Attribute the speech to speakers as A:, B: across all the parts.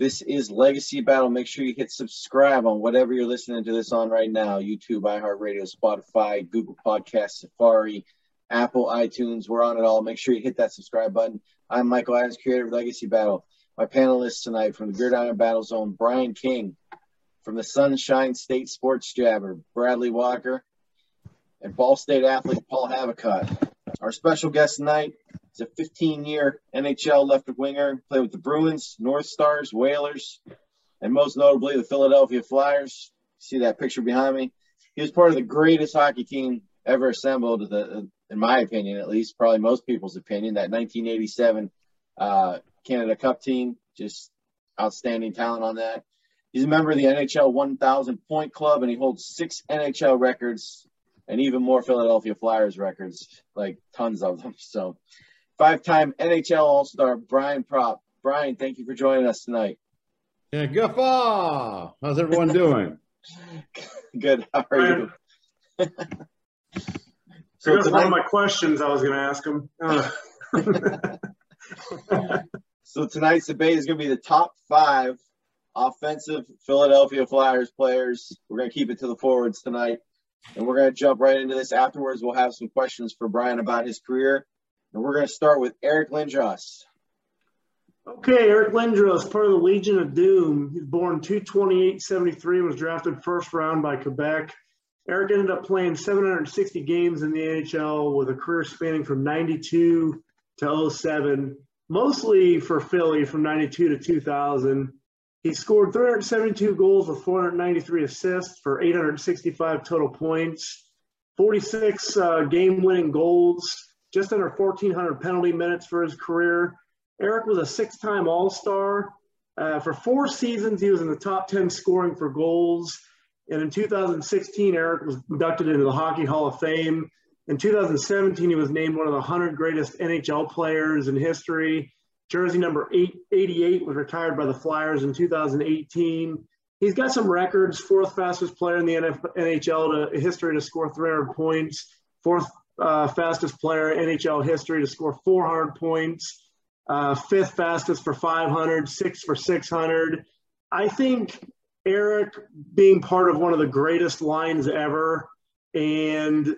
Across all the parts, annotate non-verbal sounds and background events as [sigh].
A: This is Legacy Battle. Make sure you hit subscribe on whatever you're listening to this on right now YouTube, iHeartRadio, Spotify, Google Podcast, Safari, Apple, iTunes. We're on it all. Make sure you hit that subscribe button. I'm Michael Adams, creator of Legacy Battle. My panelists tonight from the Gridiron Battle Zone, Brian King. From the Sunshine State Sports Jabber, Bradley Walker. And Ball State athlete, Paul Havicott. Our special guest tonight a 15 year NHL left winger, played with the Bruins, North Stars, Whalers, and most notably the Philadelphia Flyers. See that picture behind me? He was part of the greatest hockey team ever assembled, the, in my opinion, at least, probably most people's opinion, that 1987 uh, Canada Cup team. Just outstanding talent on that. He's a member of the NHL 1000 point club and he holds six NHL records and even more Philadelphia Flyers records, like tons of them. [laughs] So, five time NHL All Star Brian Propp. Brian, thank you for joining us tonight.
B: Yeah, guffaw. How's everyone doing? [laughs]
A: Good. How are you? [laughs]
C: so that's one of my questions I was going to ask him. [laughs]
A: so tonight's debate is going to be the top five offensive Philadelphia Flyers players. We're going to keep it to the forwards tonight. And we're going to jump right into this. Afterwards, we'll have some questions for Brian about his career. And we're going to start with Eric Lindros.
C: Okay, Eric Lindros, part of the Legion of Doom. He's born 228-73 and was drafted first round by Quebec. Eric ended up playing 760 games in the NHL with a career spanning from 92 to 07, mostly for Philly from 92 to 2000. He scored 372 goals with 493 assists for 865 total points, 46 uh, game winning goals, just under 1,400 penalty minutes for his career. Eric was a six time All Star. Uh, for four seasons, he was in the top 10 scoring for goals. And in 2016, Eric was inducted into the Hockey Hall of Fame. In 2017, he was named one of the 100 greatest NHL players in history. Jersey number 888 was retired by the Flyers in 2018. He's got some records, fourth fastest player in the NHL to history to score 300 points, fourth uh, fastest player in NHL history to score 400 points, uh, fifth fastest for 500, sixth for 600. I think Eric being part of one of the greatest lines ever and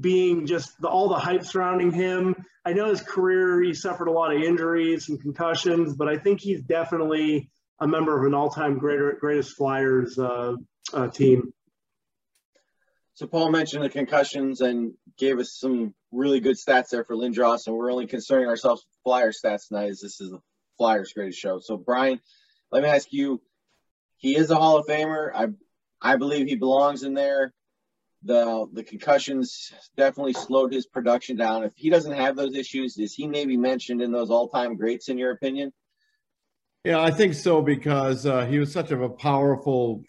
C: being just the, all the hype surrounding him. I know his career, he suffered a lot of injuries and concussions, but I think he's definitely a member of an all-time greater, greatest Flyers uh, uh, team.
A: So Paul mentioned the concussions and gave us some really good stats there for Lindros, and we're only concerning ourselves with Flyer stats tonight as this is the Flyers' greatest show. So Brian, let me ask you, he is a Hall of Famer. I I believe he belongs in there the the concussions definitely slowed his production down. If he doesn't have those issues, is he maybe mentioned in those all time greats in your opinion?
B: Yeah, I think so because uh, he was such of a powerful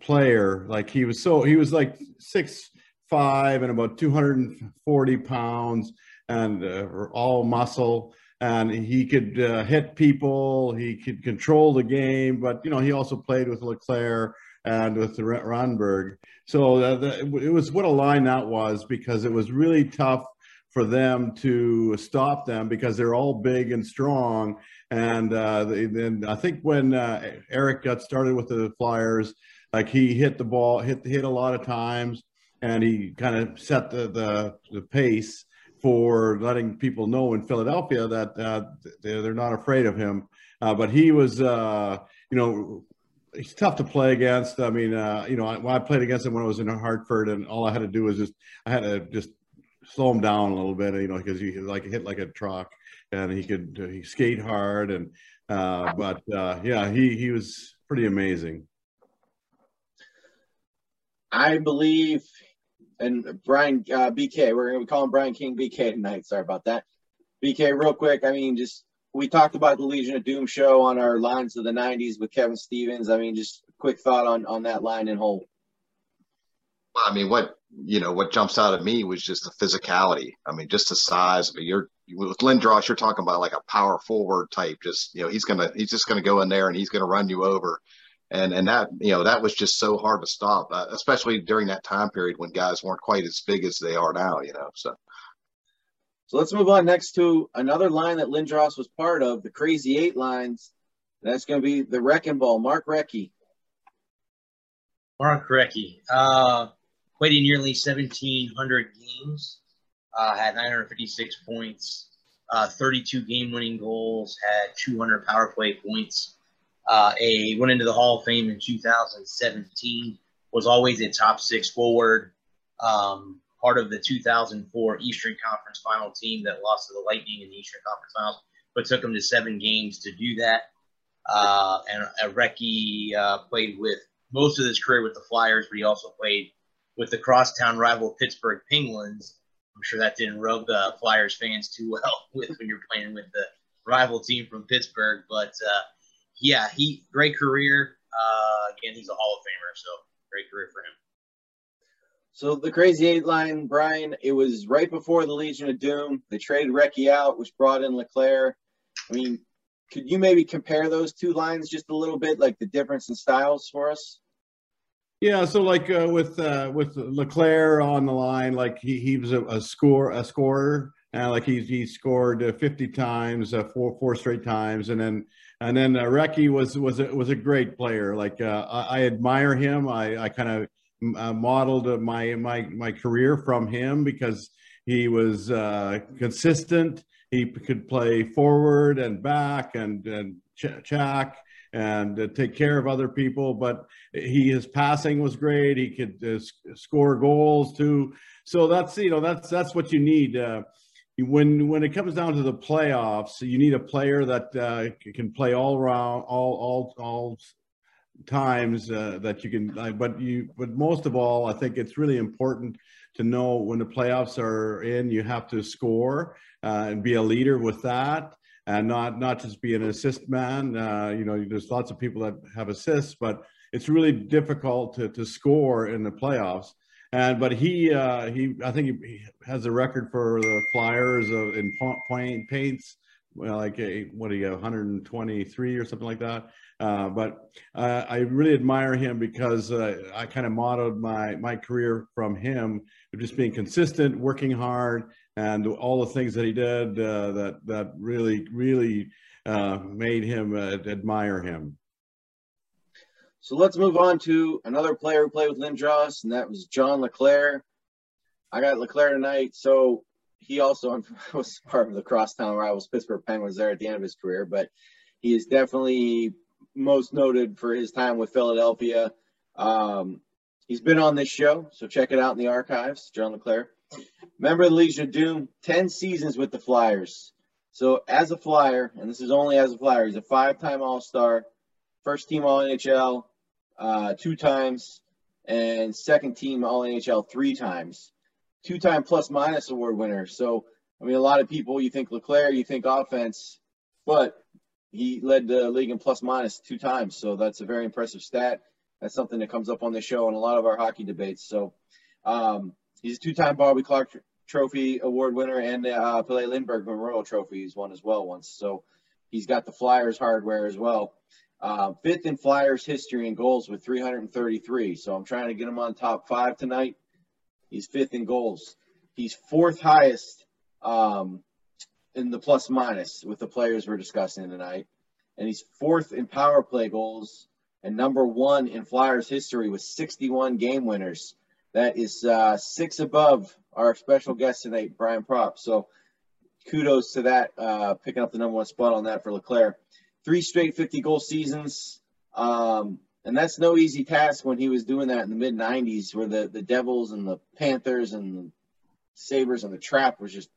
B: player. Like he was so he was like six five and about two hundred and forty pounds and uh, all muscle. And he could uh, hit people. He could control the game, but you know he also played with LeClair and with Renberg So uh, the, it was what a line that was because it was really tough for them to stop them because they're all big and strong. And uh, then I think when uh, Eric got started with the Flyers, Like he hit the ball, hit hit a lot of times, and he kind of set the, the the pace for letting people know in Philadelphia that uh, they're not afraid of him. Uh, but he was, uh, you know, he's tough to play against. I mean, uh, you know, I, I, played against him when I was in Hartford, and all I had to do was just I had to just slow him down a little bit, you know, because he like hit like a truck, and he could he skate hard, and uh, but uh, yeah, he he was pretty amazing.
A: I believe, and Brian uh, BK, we're going to be calling Brian King BK tonight. Sorry about that. BK, real quick. I mean, just we talked about the Legion of Doom show on our lines of the '90s with Kevin Stevens. I mean, just quick thought on on that line and whole.
D: Well, I mean, what you know, what jumps out at me was just the physicality. I mean, just the size. I mean, you're with Lindros, you're talking about like a power forward type. Just you know, he's gonna he's just gonna go in there and he's gonna run you over. And and that you know that was just so hard to stop, uh, especially during that time period when guys weren't quite as big as they are now. You know, so.
A: So let's move on next to another line that Lindros was part of, the Crazy Eight lines. That's going to be the Wrecking Ball, Mark Recchi.
E: Mark Recchi. Uh, played in nearly 1,700 games, uh, had 956 points, uh, 32 game winning goals, had 200 power play points. Uh, a went into the Hall of Fame in 2017. Was always a top six forward. Um, part of the 2004 Eastern Conference Final team that lost to the Lightning in the Eastern Conference Finals, but took them to seven games to do that. Uh, and uh, Recchi uh, played with most of his career with the Flyers, but he also played with the crosstown rival Pittsburgh Penguins. I'm sure that didn't rub the Flyers fans too well [laughs] with when you're playing with the rival team from Pittsburgh. But uh, yeah, he great career. Uh, again, he's a Hall of Famer, so great career for him.
A: So the Crazy Eight line, Brian, it was right before the Legion of Doom. They traded Recchi out, which brought in LeClair. I mean, could you maybe compare those two lines just a little bit, like the difference in styles for us?
B: Yeah, so like uh, with uh, with LeClair on the line, like he, he was a, a score a scorer, and like he he scored uh, 50 times, uh, four four straight times, and then and then uh, Recchi was was a, was a great player. Like uh, I, I admire him. I I kind of uh, modeled my my my career from him because he was uh, consistent. He could play forward and back and and ch- check and uh, take care of other people. But he his passing was great. He could uh, score goals too. So that's you know that's that's what you need. When when it comes down to the playoffs, you need a player that uh, can play all around, all all all times uh, that you can uh, but you but most of all i think it's really important to know when the playoffs are in you have to score uh, and be a leader with that and not not just be an assist man. Uh, you know there's lots of people that have assists but it's really difficult to, to score in the playoffs and but he uh, he i think he has a record for the flyers of in point paints like a, what do you 123 or something like that uh, but uh, I really admire him because uh, I kind of modeled my my career from him, just being consistent, working hard, and all the things that he did uh, that that really really uh, made him admire him.
A: So let's move on to another player who played with Lindros, and that was John LeClair. I got LeClair tonight, so he also [laughs] was part of the crosstown rivals Pittsburgh Penguins there at the end of his career, but he is definitely most noted for his time with Philadelphia. Um, he's been on this show, so check it out in the archives. John LeClair, member of the Legion of Doom, ten seasons with the Flyers. So as a Flyer, and this is only as a Flyer, he's a five-time All-Star, first team All NHL uh, two times, and second team All NHL three times. Two-time plus minus award winner. So I mean, a lot of people you think LeClair, you think offense, but he led the league in plus minus two times. So that's a very impressive stat. That's something that comes up on the show and a lot of our hockey debates. So um, he's a two-time Bobby Clarke Trophy award winner and uh, Pelle Lindbergh Memorial Trophy he's won as well once. So he's got the Flyers hardware as well. Uh, fifth in Flyers history in goals with 333. So I'm trying to get him on top five tonight. He's fifth in goals. He's fourth highest um, in the plus minus with the players we're discussing tonight. And he's fourth in power play goals and number one in Flyers history with 61 game winners. That is uh, six above our special guest tonight, Brian Propp. So kudos to that, uh, picking up the number one spot on that for LeClair. Three straight 50 goal seasons. Um, and that's no easy task when he was doing that in the mid 90s, where the, the Devils and the Panthers and the Sabres and the Trap was just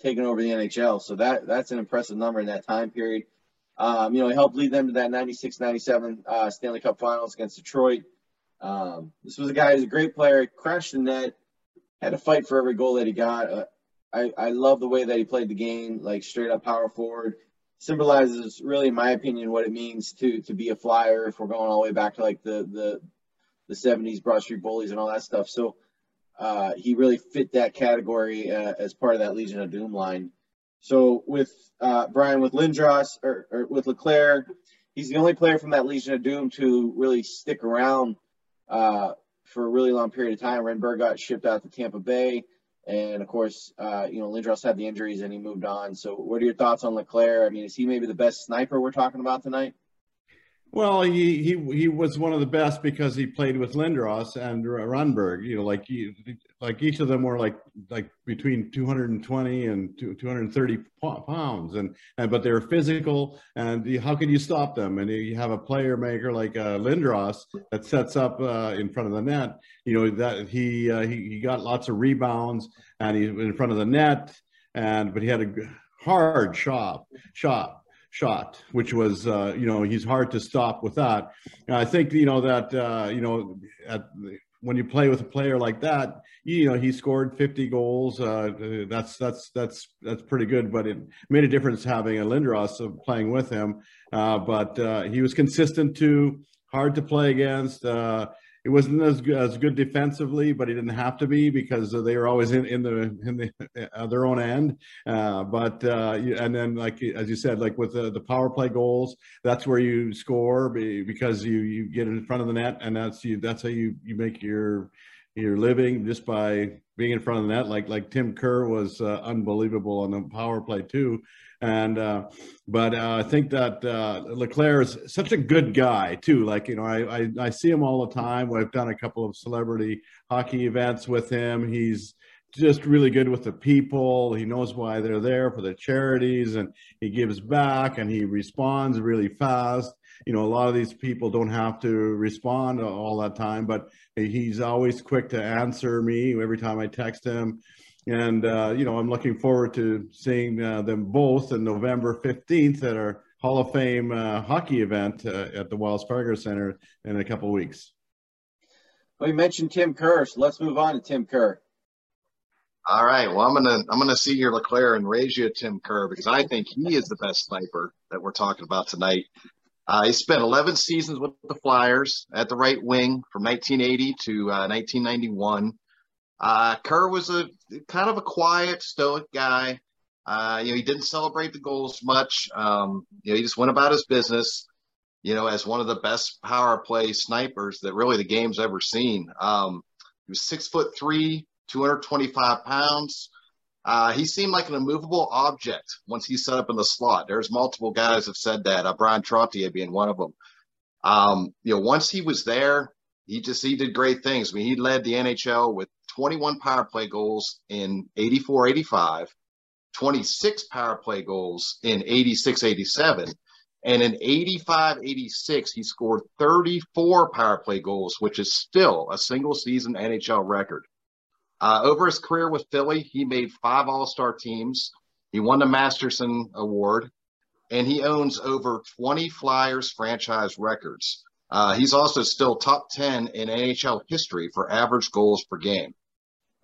A: taking over the NHL. So that that's an impressive number in that time period. Um, you know, he helped lead them to that 96 97 uh, Stanley Cup finals against Detroit. Um, this was a guy who's a great player, crashed the net, had to fight for every goal that he got. Uh, I, I love the way that he played the game, like straight up power forward. Symbolizes really, in my opinion, what it means to to be a flyer. If we're going all the way back to like the the the 70s Broad Street Bullies and all that stuff. So uh, he really fit that category uh, as part of that Legion of Doom line. So with uh, Brian, with Lindros or, or, with Leclair, he's the only player from that Legion of Doom to really stick around uh, for a really long period of time. Renberg got shipped out to Tampa Bay. And of course, uh, you know, Lindros had the injuries and he moved on. So, what are your thoughts on Leclair? I mean, is he maybe the best sniper we're talking about tonight?
B: Well, he, he he was one of the best because he played with Lindros and Renberg. You know, like he, like each of them were like like between 220 and 230 pounds, and and but they were physical. And how can you stop them? And you have a player maker like uh, Lindros that sets up uh, in front of the net. You know that he, uh, he he got lots of rebounds and he in front of the net. And but he had a hard shot shot shot, which was, uh, you know, he's hard to stop with that. And I think, you know, that, uh, you know, at, when you play with a player like that, you know, he scored 50 goals. Uh, that's, that's, that's, that's pretty good, but it made a difference having a Lindros playing with him. Uh, but uh, he was consistent too, hard to play against. It wasn't as good, as good defensively, but he didn't have to be because they were always in, in the in the uh, their own end. Uh, but uh, and then like as you said, like with the, the power play goals, that's where you score because you you get in front of the net, and that's you that's how you you make your your living just by being in front of the net. Like like Tim Kerr was uh, unbelievable on the power play too. And uh, but uh, I think that uh, Leclair is such a good guy too. Like you know, I, I, I see him all the time. I've done a couple of celebrity hockey events with him. He's just really good with the people. He knows why they're there for the charities, and he gives back and he responds really fast. You know, a lot of these people don't have to respond all that time, but he's always quick to answer me every time I text him and uh, you know I'm looking forward to seeing uh, them both on November 15th at our Hall of Fame uh, hockey event uh, at the Wells Fargo Center in a couple of weeks.
A: Well, you mentioned Tim Kerr, so let's move on to Tim Kerr.
D: All right. Well, I'm gonna I'm gonna see your Leclair and raise you Tim Kerr because I think he is the best sniper that we're talking about tonight. Uh, he spent 11 seasons with the Flyers at the right wing from 1980 to uh, 1991. Uh, Kerr was a kind of a quiet, stoic guy. Uh, you know, he didn't celebrate the goals much. Um, you know, he just went about his business. You know, as one of the best power play snipers that really the game's ever seen. Um, he was six foot three, 225 pounds. Uh, he seemed like an immovable object once he set up in the slot. There's multiple guys have said that. Uh, Bryan Trottier being one of them. Um, you know, once he was there, he just he did great things. I mean, he led the NHL with 21 power play goals in 84 85, 26 power play goals in 86 87. And in 85 86, he scored 34 power play goals, which is still a single season NHL record. Uh, over his career with Philly, he made five All Star teams. He won the Masterton Award, and he owns over 20 Flyers franchise records. Uh, he's also still top 10 in NHL history for average goals per game.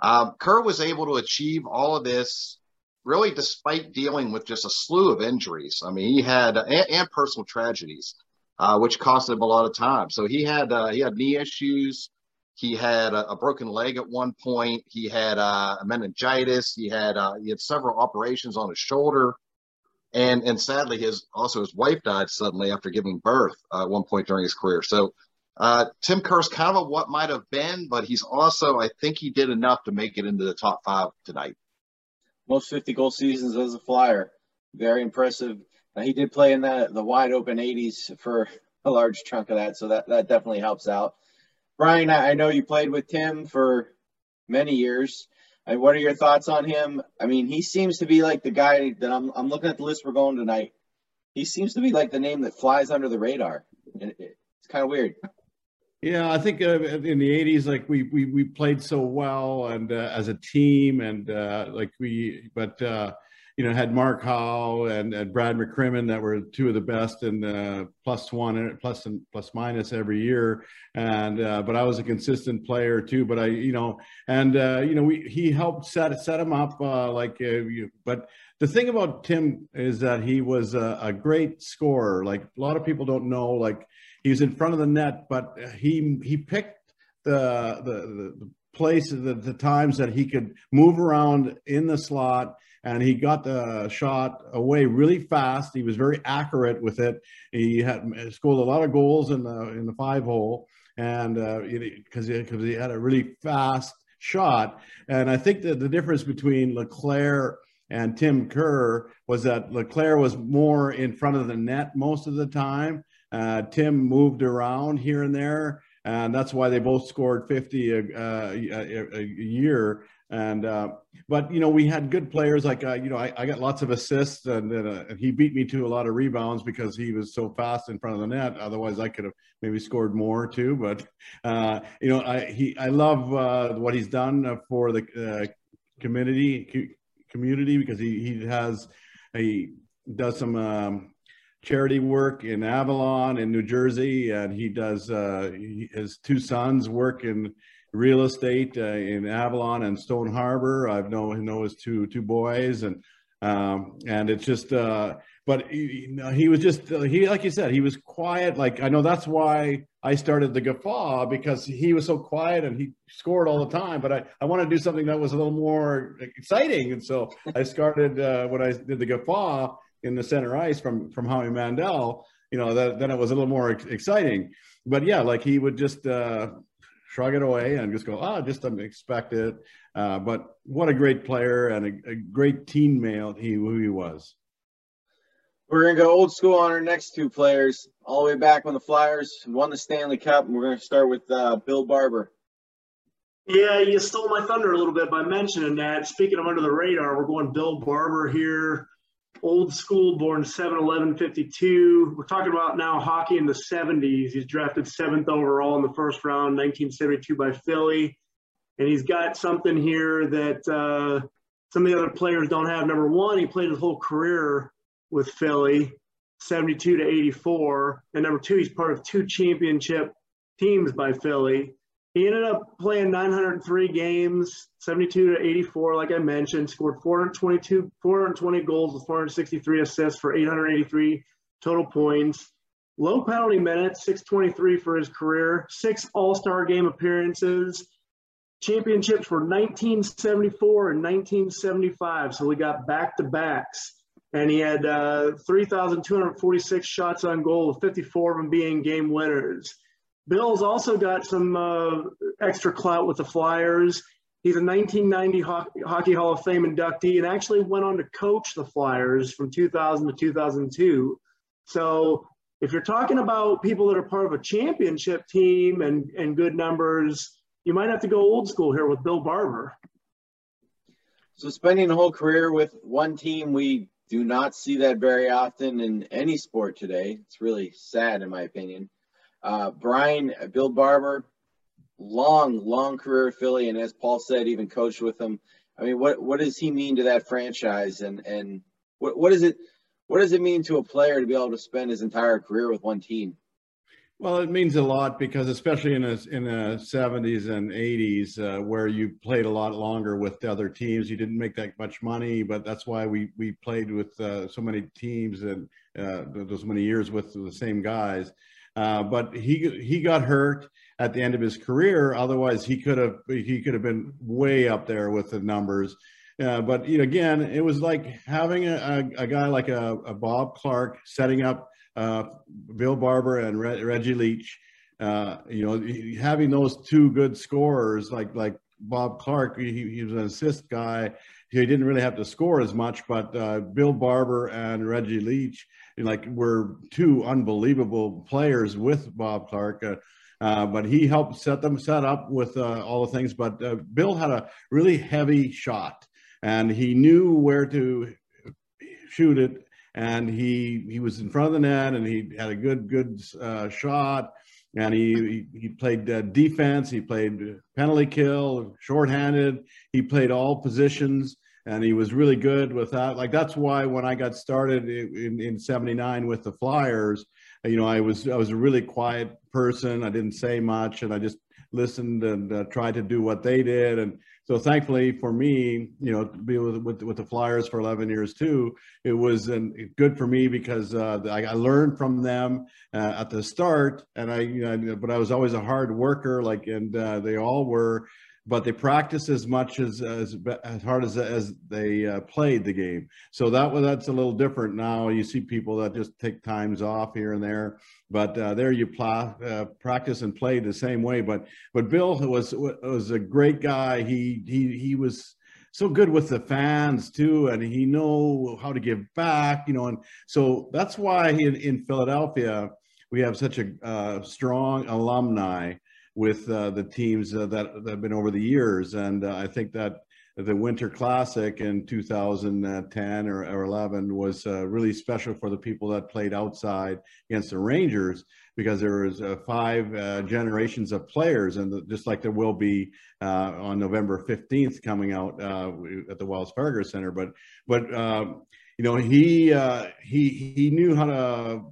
D: Uh, Kerr was able to achieve all of this really despite dealing with just a slew of injuries. I mean, he had and, and personal tragedies, uh, which cost him a lot of time. So he had uh, he had knee issues. He had a, a, broken leg at one point. He had uh, meningitis. He had uh, he had several operations on his shoulder, and and sadly, his also his wife died suddenly after giving birth uh, at one point during his career. So uh, Tim Kerr's kind of a what might have been, but he's also, I think he did enough to make it into the top five tonight.
A: Most 50 goal seasons as a flyer. Very impressive. Uh, he did play in the, the wide open 80s for a large chunk of that, so that that definitely helps out. Brian, I, I know you played with Tim for many years. What are your thoughts on him? I mean, he seems to be like the guy that I'm. I'm looking at the list we're going tonight. He seems to be like the name that flies under the radar. And it's kind of weird.
B: Yeah, I think uh, in the '80s, like we we we played so well and uh, as a team, and uh, like we, but uh, you know, had Mark Howe and, and Brad McCrimmon that were two of the best in uh, plus one and plus and plus minus every year. And uh, but I was a consistent player too. But I, you know, and you know, we he helped set set him up like. You, but the thing about Tim is that he was a, a great scorer. Like a lot of people don't know, like he was in front of the net, but he he picked the the, the place the, the times that he could move around in the slot and he got the shot away really fast. He was very accurate with it. He had scored a lot of goals in the in the five hole, and because uh, because he, he, had a really fast shot. And I think that the difference between LeClair and Tim Kerr was that LeClair was more in front of the net most of the time, uh, Tim moved around here and there, and that's why they both scored 50 a, a, a, a year. And uh, but you know we had good players like uh, you know I, I, got lots of assists and, uh, and, he beat me to a lot of rebounds because he was so fast in front of the net. Otherwise I could have maybe scored more too. But uh, you know I he I love uh, what he's done for the community community because he he has he does some um, charity work in Avalon in New Jersey, and he does uh, he, his two sons work in real estate uh, in Avalon and Stone Harbor. I know know his two two boys, and um, and it's just. Uh, but he, he was just uh, he like you said he was quiet. Like I know that's why I started the Guffaw because he was so quiet and he scored all the time. But I I want to do something that was a little more exciting, and so [laughs] I started uh, when I did the Guffaw in the center ice from from Howie Mandel, you know, that, then it was a little more exciting. But yeah, like he would just uh, shrug it away and just go, oh, just expect it. Uh, but what a great player and a, a great teammate he who he was.
A: We're gonna go old school on our next two players, all the way back when the Flyers won the Stanley Cup, and we're gonna start with uh, Bill Barber.
C: Yeah, you stole my thunder a little bit by mentioning that. Speaking of under the radar, we're going Bill Barber here old school, born 7 11 52. We're talking about now hockey in the 70s. He's drafted seventh overall in the first round, 1972 by Philly. And he's got something here that uh, some of the other players don't have. Number one, he played his whole career with Philly, 72 to 84. And number two, he's part of two championship teams by Philly. He ended up playing 903 games, 72 to 84, like I mentioned, scored 422, 420 goals with 463 assists for 883 total points. Low penalty minutes, 623 for his career, six All Star game appearances. Championships were 1974 and 1975, so we got back to backs. And he had uh, 3,246 shots on goal, with 54 of them being game winners. Bill's also got some uh, extra clout with the Flyers. He's a 1990 Hockey, Hockey Hall of Fame inductee and actually went on to coach the Flyers from 2000 to 2002. So if you're talking about people that are part of a championship team and, and good numbers, you might have to go old school here with Bill Barber.
A: So spending a whole career with one team, we do not see that very often in any sport today. It's really sad, in my opinion. Uh, Brian, uh, Bill Barber, long, long career at Philly, and as Paul said, even coached with him. I mean, what what does he mean to that franchise, and and what what is it what does it mean to a player to be able to spend his entire career with one team?
B: Well, it means a lot because, especially in the in the seventies and eighties, uh, where you played a lot longer with the other teams, you didn't make that much money, but that's why we we played with uh, so many teams and uh, those many years with the same guys. Uh, but he he got hurt at the end of his career. Otherwise, he could have he could have been way up there with the numbers. Uh, but you know, again, it was like having a, a, a guy like a, a, Bob Clarke setting up uh, Bill Barber and Re- Reggie Leach. Uh, you know, having those two good scorers like like Bob Clarke, he, he was an assist guy. He didn't really have to score as much, but uh, Bill Barber and Reggie Leach like were two unbelievable players with Bob Clarke. Uh, uh, but he helped set them set up with uh, all the things. But uh, Bill had a really heavy shot, and he knew where to shoot it. And he he was in front of the net, and he had a good good uh, shot. And he he, played uh, defense. He played penalty kill, shorthanded. He played all positions and he was really good with that. Like that's why when I got started in in '79 with the Flyers, you know, I was I was a really quiet person. I didn't say much, and I just listened and uh, tried to do what they did. And so, thankfully for me, you know, be with with, with the Flyers for 11 years too, it was an, good for me because uh, I, I, learned from them uh, at the start, and I, you know, but I was always a hard worker, like, and uh, they all were but they practice as much as as, as hard as as they uh, played the game. So that was that's a little different now. You see people that just take times off here and there, but uh, there you pl- uh, practice and play the same way. But but Bill was was a great guy. He he he was so good with the fans too, and he know how to give back. You know, and so that's why in, in Philadelphia we have such a uh, strong alumni with uh, the teams uh, that, that have been over the years. And uh, I think that the Winter Classic in 2010 or, or 11 was uh, really special for the people that played outside against the Rangers because there was uh, five uh, generations of players, and the, just like there will be on November 15th coming out at the Wells Fargo Center. But but um, you know he he he knew how to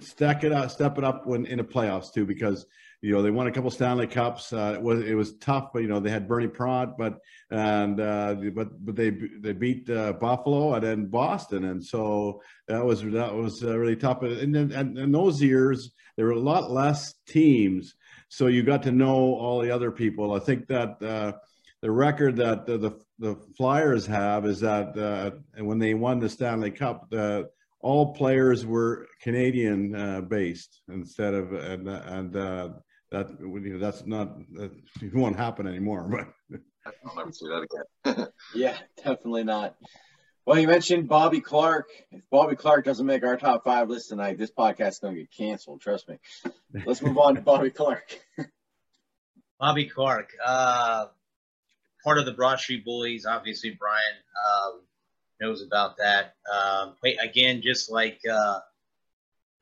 B: stack it up, step it up when in the playoffs too, because you know they won a couple Stanley Cups. Uh, it was it was tough, but you know they had Bernie Parent, but and uh, but but they they beat uh, Buffalo and then Boston, and so that was that was uh, really tough. And then and in those years there were a lot less teams, so you got to know all the other people. I think that uh, the record that the, the, the Flyers have is that uh, when they won the Stanley Cup, all players were Canadian uh, based instead of and and uh, that you know, that's not that it won't happen anymore. But
D: I'll never see that again. [laughs]
A: yeah, definitely not. Well, you mentioned Bobby Clarke. If Bobby Clarke doesn't make our top five list tonight, this podcast is going to get canceled. Trust me. Let's move on to Bobby Clarke. [laughs]
E: Bobby Clarke, uh, part of the Broad Street Bullies. Obviously, Brian um, knows about that. Um, wait again, just like uh,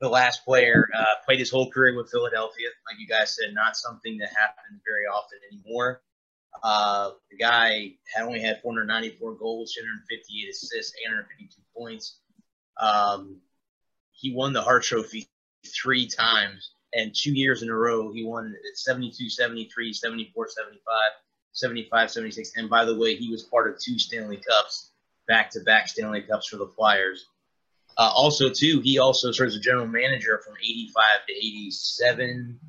E: the last player, uh, played his whole career with Philadelphia. Like you guys said, not something that happens very often anymore. Uh, the guy had only had 494 goals, 258 assists, 852 points. Um, he won the Hart Trophy three times, and two years in a row, he won 72, 73, 74, 75, 75, 76. And by the way, he was part of two Stanley Cups, back to back Stanley Cups for the Flyers. Uh, also, too, he also serves as general manager from 85 to 87.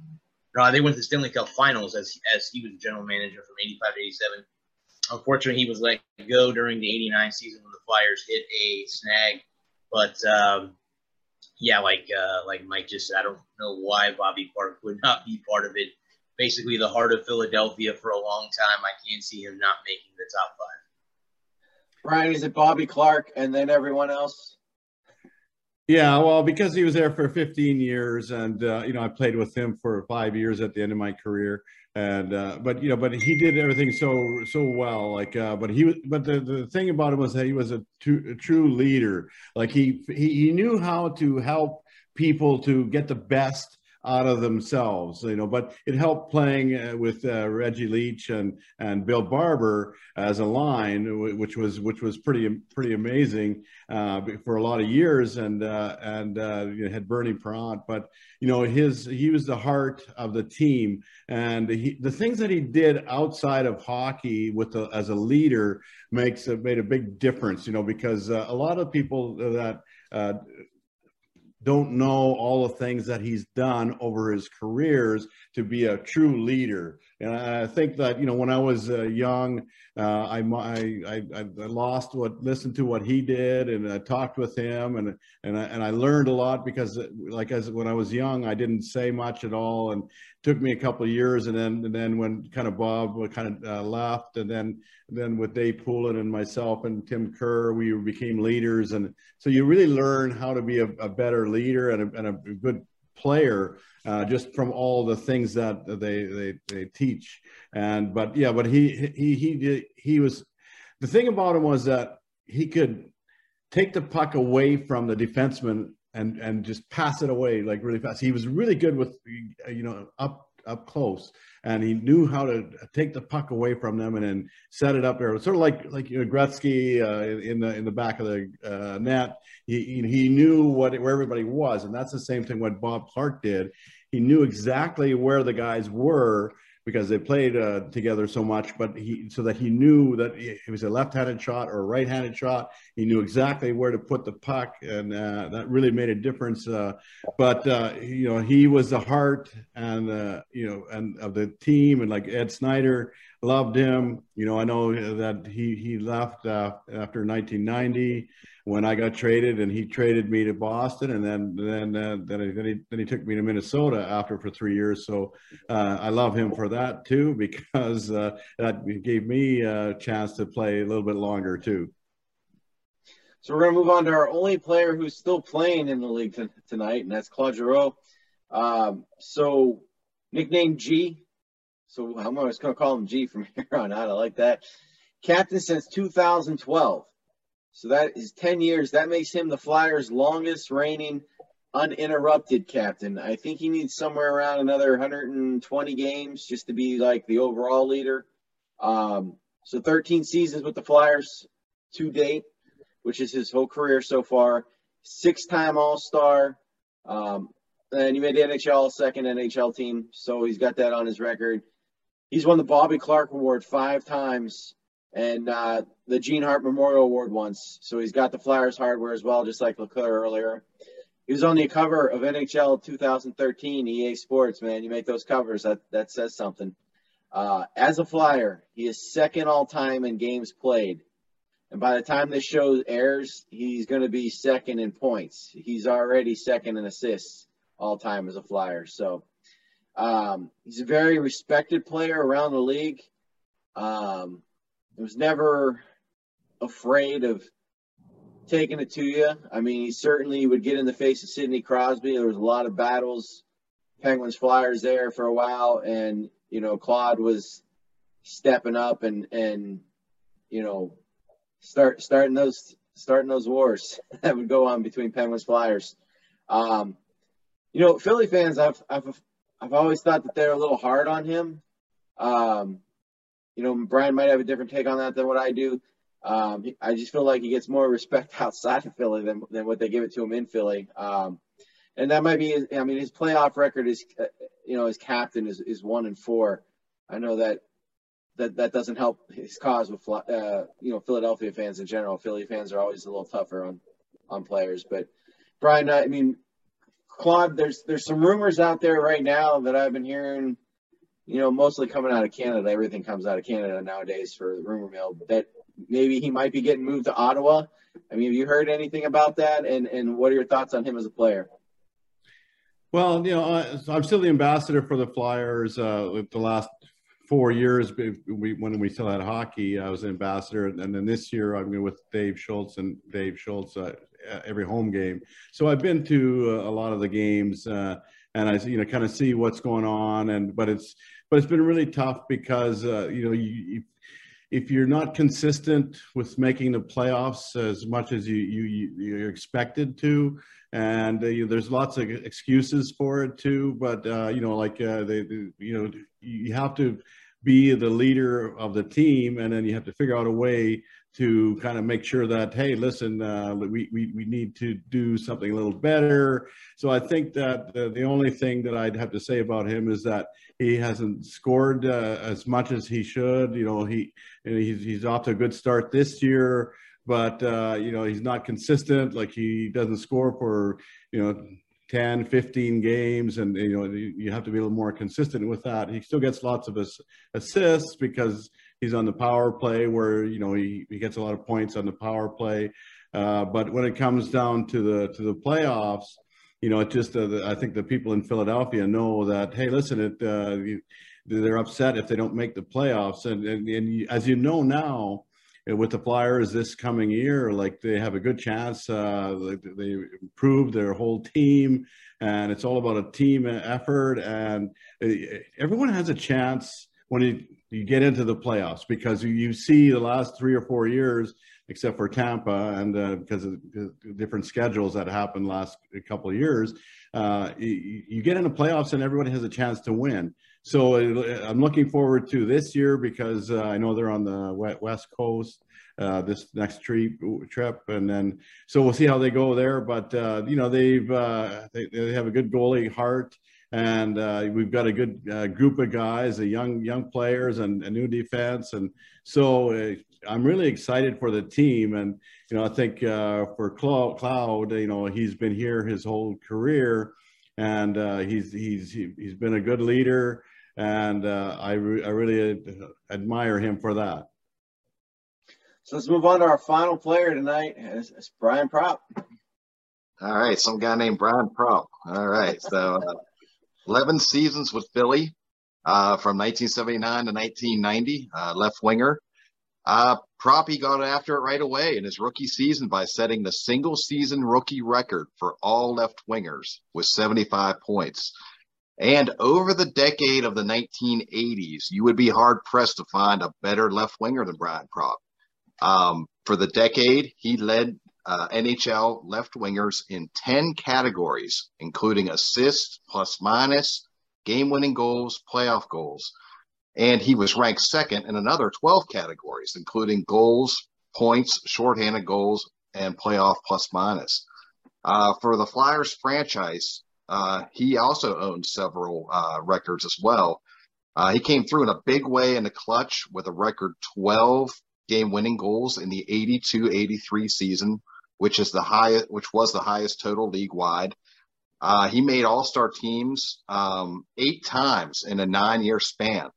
E: No, they went to the Stanley Cup Finals as, as he was general manager from 85 to 87. Unfortunately, he was let go during the 89 season when the Flyers hit a snag. But um, yeah, like uh, like Mike just said, I don't know why Bobby Clarke would not be part of it. Basically, the heart of Philadelphia for a long time. I can't see him not making the top five.
A: Brian, is it Bobby Clarke and then everyone else?
B: Yeah, well, because he was there for 15 years, and uh, you know, I played with him for five years at the end of my career, and uh, but you know, but he did everything so so well. Like, uh, but he but the, the thing about him was that he was a, true, a true leader. Like he, he he knew how to help people to get the best out of themselves, you know. But it helped playing uh, with uh, Reggie Leach and and Bill Barber as a line, which was which was pretty pretty amazing uh, for a lot of years, and uh, and uh, you know, had Bernie Parent, but you know his he was the heart of the team, and he, the things that he did outside of hockey with as a leader makes a, made a big difference, you know, because uh, a lot of people that don't know all the things that he's done over his careers to be a true leader. And I think that you know when I was uh, young, uh, I, I, I lost what listened to what he did, and I talked with him, and and I, and I learned a lot because like as when I was young, I didn't say much at all, and took me a couple of years, and then and then when kind of Bob kind of uh, left, and then then with Dave Poulin and myself and Tim Kerr, we became leaders, and so you really learn how to be a, a better leader and a, and a good player uh, just from all the things that they, they they teach. And but yeah, but he he he he was the thing about him was that he could take the puck away from the defenseman and and just pass it away like really fast. He was really good with you know up up close, and he knew how to take the puck away from them and then set it up there. was Sort of like like you know, Gretzky uh, in the in the back of the uh, net. He he knew what where everybody was, and that's the same thing what Bob Clarke did. He knew exactly where the guys were because they played uh, together so much, but he so that he knew that it was a left-handed shot or a right-handed shot. He knew exactly where to put the puck, and uh, that really made a difference. Uh, but uh, you know, he was the heart and uh, you know and of the team, and like Ed Snider loved him. You know, I know that he he left uh, after 1990 when I got traded, and he traded me to Boston, and then then uh, then, he, then, he, then he took me to Minnesota after for three years. So uh, I love him for that too because uh, that gave me a chance to play a little bit longer too.
A: So we're going to move on to our only player who's still playing in the league t- tonight, and that's Claude Giroux. Um, so nickname G. So I'm just going to call him G from [laughs] here on out. I like that. Captain since 2012. So that is 10 years. That makes him the Flyers' longest reigning uninterrupted captain. I think he needs somewhere around another 120 games just to be like the overall leader. Um, so 13 seasons with the Flyers to date, which is his whole career so far. Six time All Star. Um, and he made the NHL second NHL team, so he's got that on his record. He's won the Bobby Clarke Award five times and uh, the Gene Hart Memorial Award once. So he's got the Flyers hardware as well, just like LeClair earlier. He was on the cover of NHL 2013 EA Sports. Man, you make those covers that that says something. Uh, as a Flyer, he is second all time in games played, and by the time this show airs, he's going to be second in points. He's already second in assists all time as a Flyer. So um, he's a very respected player around the league. Um, was never afraid of taking it to you. I mean, he certainly would get in the face of Sidney Crosby. There was a lot of battles, Penguins Flyers there for a while, and you know Claude was stepping up and and you know start starting those starting those wars [laughs] that would go on between Penguins Flyers. Um, you know, Philly fans, I've I've I've always thought that they're a little hard on him. Um, you know, Brian might have a different take on that than what I do. Um, I just feel like he gets more respect [laughs] outside of Philly than, than what they give it to him in Philly. Um, and that might be, I mean, his playoff record is, uh, you know, his captain is, is one and four. I know that that, that doesn't help his cause with, uh, you know, Philadelphia fans in general. Philly fans are always a little tougher on, on players. But Brian, I mean, Claude, there's there's some rumors out there right now that I've been hearing you know, mostly coming out of Canada. Everything comes out of Canada nowadays for the rumor mill. That maybe he might be getting moved to Ottawa. I mean, have you heard anything about that? And and what are your thoughts on him as a player?
B: Well, you know, I'm still the ambassador for the Flyers. Uh, the last four years, we, when we still had hockey, I was an ambassador, and then this year I'm with Dave Schultz and Dave Schultz uh, every home game. So I've been to a lot of the games, uh, and I you know kind of see what's going on, and but it's but it's been really tough because uh, you know you, if you're not consistent with making the playoffs as much as you you you're expected to, and uh, you know, there's lots of excuses for it too. But uh, you know, like uh, they, you know, you have to be the leader of the team, and then you have to figure out a way to kind of make sure that hey listen uh, we, we, we need to do something a little better. So i think that the, the only thing that i'd have to say about him is that he hasn't scored uh, as much as he should. You know he he's, he's off to a good start this year but uh, you know he's not consistent. Like he doesn't score for you know 10, 15 games, and you know you have to be a little more consistent with that. He still gets lots of assists because he's on the power play, where you know he, he gets a lot of points on the power play. Uh, but when it comes down to the to the playoffs, you know, it just uh, I think the people in Philadelphia know that hey, listen, it uh, they're upset if they don't make the playoffs, and and, and as you know now with the Flyers this coming year, like they have a good chance. Uh, they improved their whole team, and it's all about a team effort. And uh, everyone has a chance when you, you get into the playoffs because you see the last three or four years, except for Tampa, and uh, because of different schedules that happened last couple of years, uh, you, you get into playoffs and everybody has a chance to win. So uh, I'm looking forward to this year because uh, I know they're on the west coast uh, this next trip trip, and then so we'll see how they go there. But uh, you know they've uh, they, they have a good goalie Hart, and uh, we've got a good group of guys, a young young players, and a new defense, and so I'm really excited for the team. And you know I think for Claude, you know he's been here his whole career and uh, he's he's he's been a good leader, and uh, I re- I really admire him for that.
A: So let's move on to our final player tonight. It's, it's Brian Propp.
D: All right, some guy named Brian Propp. All right, so uh, 11 seasons with Philly uh, from 1979 to 1990, uh, left winger. Uh, got after it right away in his rookie season by setting the single season rookie record for all left wingers with 75 points. And over the decade of the 1980s, you would be hard pressed to find a better left winger than Brian Propp. Um, for the decade, he led uh, NHL left wingers in 10 categories, including assists, plus minus, game winning goals, playoff goals. And he was ranked second in another 12 categories, including goals, points, shorthanded goals, and playoff plus minus. Uh, for the Flyers franchise, uh, he also owned several uh, records as well. Uh, he came through in a big way in the clutch with a record 12 game winning goals in the 82-83 season, which is the highest, which was the highest total league wide. Uh, he made all-star teams um, eight times in a nine-year span.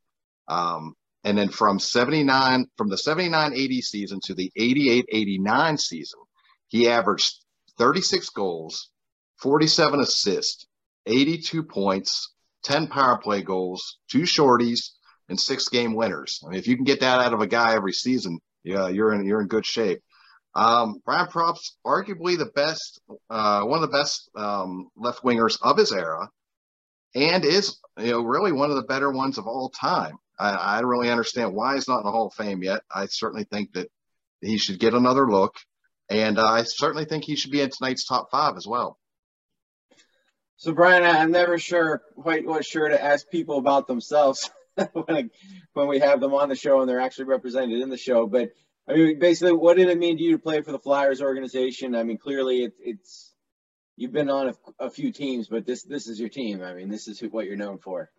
D: Um, and then from 79, from the 79-80 season to the 88-89 season, he averaged 36 goals, 47 assists, 82 points, 10 power play goals, two shorties, and six game winners. I mean, if you can get that out of a guy every season, yeah, you're in you're in good shape. Um, Brian Propp's arguably the best, uh, one of the best um, left wingers of his era, and is you know really one of the better ones of all time. I, I don't really understand why he's not in the Hall of Fame yet. I certainly think that he should get another look, and uh, I certainly think he should be in tonight's top five as well.
A: So, Brian, I'm never sure quite what sure to ask people about themselves [laughs] [laughs] when, we have them on the show and they're actually represented in the show. But I mean, basically, what did it mean to you to play for the Flyers organization? I mean, clearly, it, it's you've been on a, a, few teams, but this this is your team. I mean, this is what you're known for.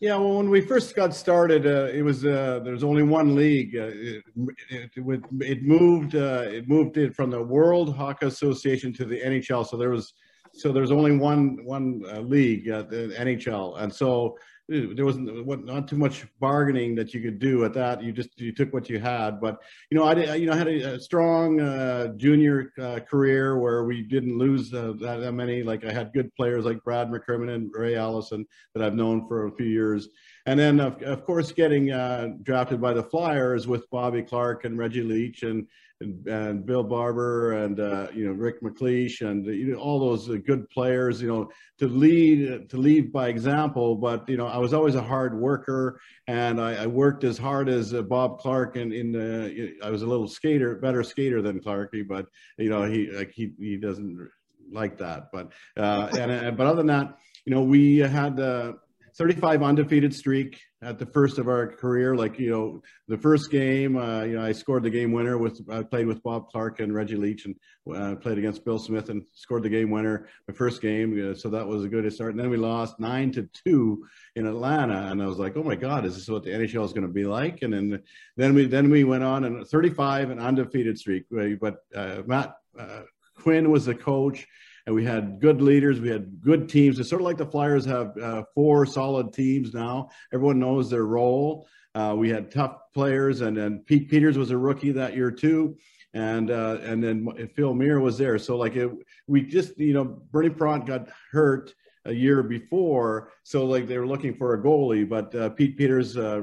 B: Yeah, well, when we first got started, uh, it was uh, there's only one league. Uh, it, it, it, it, moved uh, it moved it from the World Hockey Association to the NHL. So there was so there's only one one uh, league, the NHL, and so there wasn't not too much bargaining that you could do at that. You just you took what you had. But you know, I you know I had a, a strong uh, junior uh, career where we didn't lose uh, that, that, many. Like I had good players like Brad McCrimmon and Ray Allison that I've known for a few years. And then of, of course getting uh, drafted by the Flyers with Bobby Clarke and Reggie Leach and and, and Bill Barber and uh, you know Rick MacLeish and you know, all those uh, good players. You know to lead to lead by example. But you know I was always a hard worker and I, I worked as hard as uh, Bob Clarke. And in the I was a little skater, better skater than Clarky, but you know he like he he doesn't like that. But uh, and but other than that, you know we had. Uh, 35 undefeated streak at the first of our career. Like, you know, the first game, uh, you know, I scored the game winner with, I played with Bob Clarke and Reggie Leach and uh, played against Bill Smith and scored the game winner my first game. Uh, so that was a good start. And then we lost nine to two in Atlanta. And I was like, oh my God, is this what the NHL is going to be like? And then, then we, then we went on and 35 and undefeated streak. But uh, Matt uh, Quinn was the coach and we had good leaders. We had good teams. It's sort of like the Flyers have uh, four solid teams now. Everyone knows their role. Uh, we had tough players, and then Pete Peeters was a rookie that year too, and uh, and then Phil Myre was there. So like it, we just you know Bernie Parent got hurt a year before, so like they were looking for a goalie, but uh, Pete Peeters uh,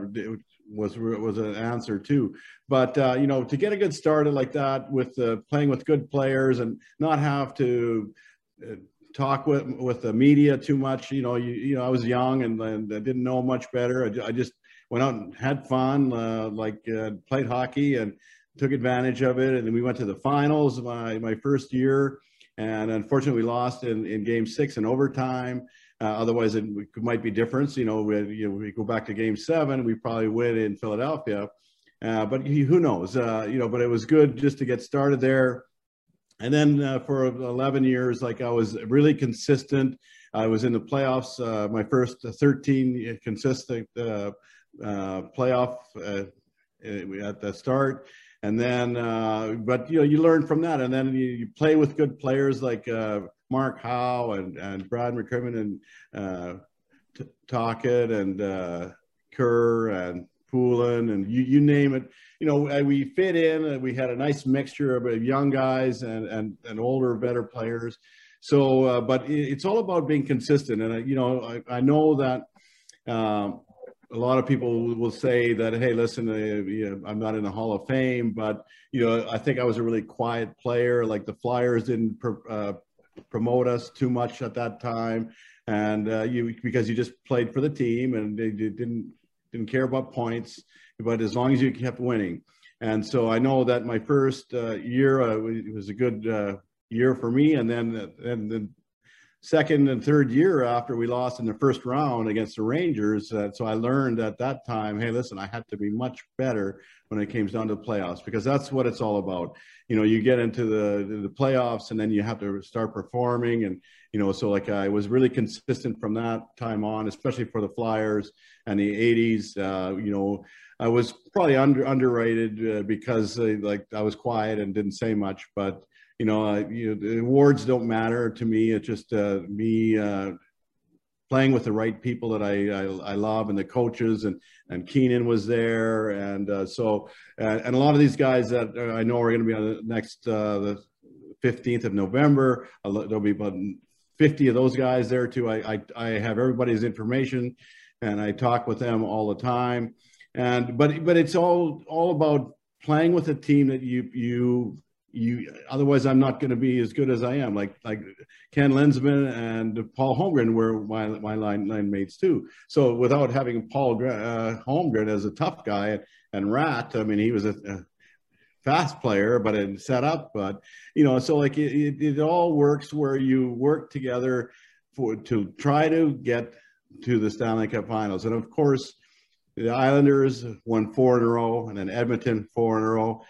B: was was an answer too. But uh, you know, to get a good started like that with uh, playing with good players and not have to talk with with the media too much. You know, you you know, I was young and, and I didn't know much better. I, I just went out and had fun, uh, like uh, played hockey and took advantage of it. And then we went to the finals my my first year, and unfortunately we lost in in game six in overtime. Uh, otherwise, it might be different. You know, we, you know, we go back to Game Seven, we probably win in Philadelphia. Uh, but who knows? Uh, you know, but it was good just to get started there. And then uh, for 11 years, like I was really consistent. I was in the playoffs. Uh, my first 13 consistent uh, playoff at the start and then uh, but you know you learn from that and then you, you play with good players like uh, mark howe and, and brad mccrimmon and uh, Tocchet and uh, kerr and poulin and you, you name it. You know we fit in we had a nice mixture of young guys and and, and older better players. So uh, but it's all about being consistent. And you know i, I know that um, a lot of people will say that, hey, listen, uh, you know, I'm not in the Hall of Fame, but you know, I think I was a really quiet player. Like the Flyers didn't pr- uh, promote us too much at that time, and uh, you because you just played for the team and they didn't didn't care about points, but as long as you kept winning. And so I know that my first uh, year uh, was a good uh, year for me, and then and then second and third year after we lost in the first round against the Rangers. Uh, so I learned at that time, hey, listen, I had to be much better when it came down to the playoffs because that's what it's all about. You know, you get into the the playoffs and then you have to start performing, and you know, so like I was really consistent from that time on, especially for the Flyers and the '80s. Uh, you know. I was probably under underrated uh, because uh, like I was quiet and didn't say much, but you know, you know, the awards don't matter to me. It's just uh, me uh, playing with the right people that I, I, I love and the coaches and and Keenan was there and uh, so and a lot of these guys that I know are going to be on the next uh, the 15th of November. There'll be about 50 of those guys there too. I, I I have everybody's information and I talk with them all the time. And but but it's all all about playing with a team that you you you otherwise I'm not going to be as good as I am. Like like Ken Linseman and Paul Holmgren were my my line line mates too. So without having Paul uh, Holmgren as a tough guy and, and Rat, I mean he was a, a fast player, but it set up. But you know, so like it, it, it all works where you work together for to try to get to the Stanley Cup Finals, and of course. The Islanders won four in a row, and then Edmonton four in a row